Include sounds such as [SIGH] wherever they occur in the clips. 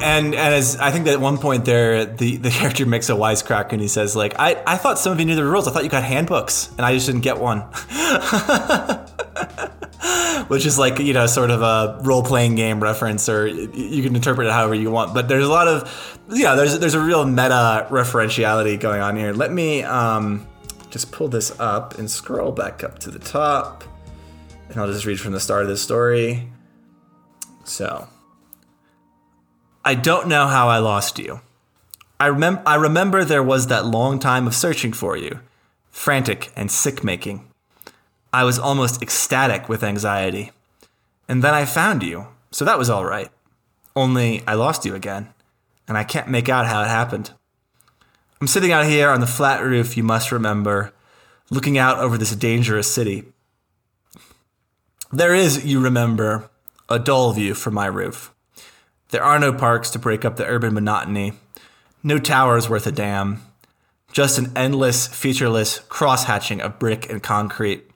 and and as I think that at one point there, the, the [LAUGHS] character makes a wisecrack and he says like, I, I thought some of you knew the rules. I thought you got handbooks, and I just didn't get one. [LAUGHS] Which is like you know sort of a role playing game reference, or you can interpret it however you want. But there's a lot of yeah, there's there's a real meta referentiality going on here. Let me um, just pull this up and scroll back up to the top, and I'll just read from the start of this story. So. I don't know how I lost you. I, remem- I remember there was that long time of searching for you, frantic and sick making. I was almost ecstatic with anxiety. And then I found you, so that was all right. Only I lost you again, and I can't make out how it happened. I'm sitting out here on the flat roof, you must remember, looking out over this dangerous city. There is, you remember, a dull view from my roof. There are no parks to break up the urban monotony, no towers worth a damn, just an endless, featureless cross hatching of brick and concrete,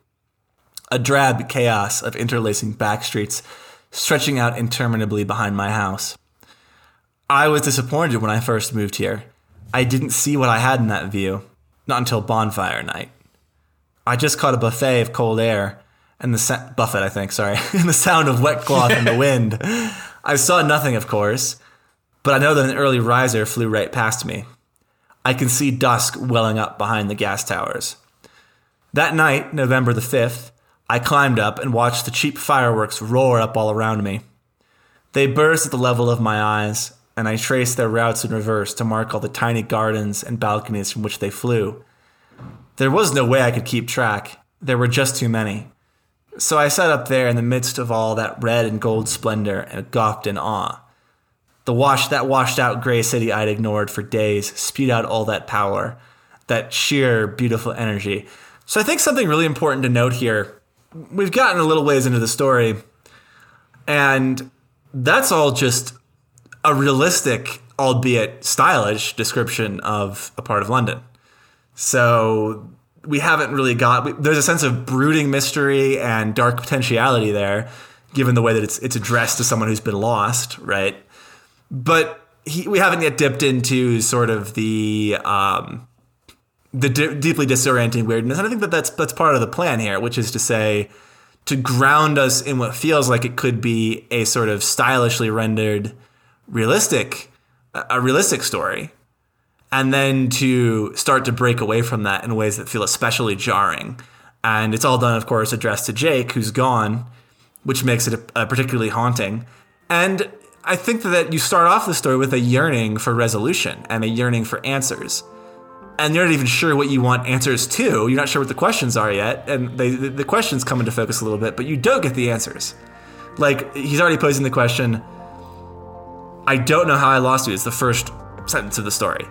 a drab chaos of interlacing back streets stretching out interminably behind my house. I was disappointed when I first moved here. I didn't see what I had in that view, not until bonfire night. I just caught a buffet of cold air and the sa- buffet, I think, sorry, [LAUGHS] and the sound of wet cloth in the wind. [LAUGHS] I saw nothing, of course, but I know that an early riser flew right past me. I can see dusk welling up behind the gas towers. That night, November the 5th, I climbed up and watched the cheap fireworks roar up all around me. They burst at the level of my eyes, and I traced their routes in reverse to mark all the tiny gardens and balconies from which they flew. There was no way I could keep track. There were just too many. So I sat up there in the midst of all that red and gold splendor uh, and gawped in awe. The wash that washed out gray city I'd ignored for days spewed out all that power, that sheer beautiful energy. So I think something really important to note here. We've gotten a little ways into the story, and that's all just a realistic, albeit stylish, description of a part of London. So we haven't really got. There's a sense of brooding mystery and dark potentiality there, given the way that it's it's addressed to someone who's been lost, right? But he, we haven't yet dipped into sort of the um, the deeply disorienting weirdness, and I think that that's that's part of the plan here, which is to say to ground us in what feels like it could be a sort of stylishly rendered, realistic, a realistic story and then to start to break away from that in ways that feel especially jarring. And it's all done, of course, addressed to Jake, who's gone, which makes it a, a particularly haunting. And I think that you start off the story with a yearning for resolution and a yearning for answers. And you're not even sure what you want answers to. You're not sure what the questions are yet. And they, the, the questions come into focus a little bit, but you don't get the answers. Like, he's already posing the question I don't know how I lost you. It's the first sentence of the story.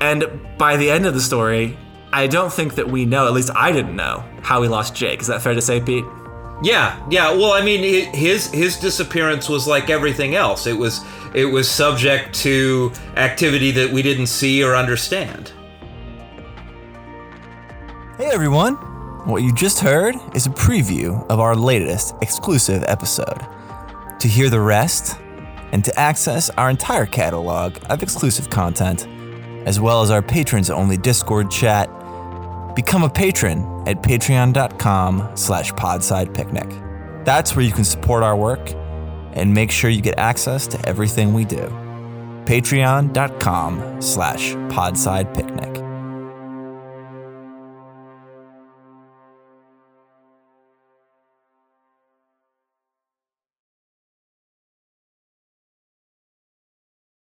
And by the end of the story, I don't think that we know, at least I didn't know, how we lost Jake. Is that fair to say, Pete? Yeah, yeah. Well, I mean, his his disappearance was like everything else. It was it was subject to activity that we didn't see or understand. Hey everyone! What you just heard is a preview of our latest exclusive episode. To hear the rest and to access our entire catalog of exclusive content, as well as our patrons only Discord chat. Become a patron at patreon.com slash podsidepicnic. That's where you can support our work and make sure you get access to everything we do. Patreon.com slash podsidepicnic.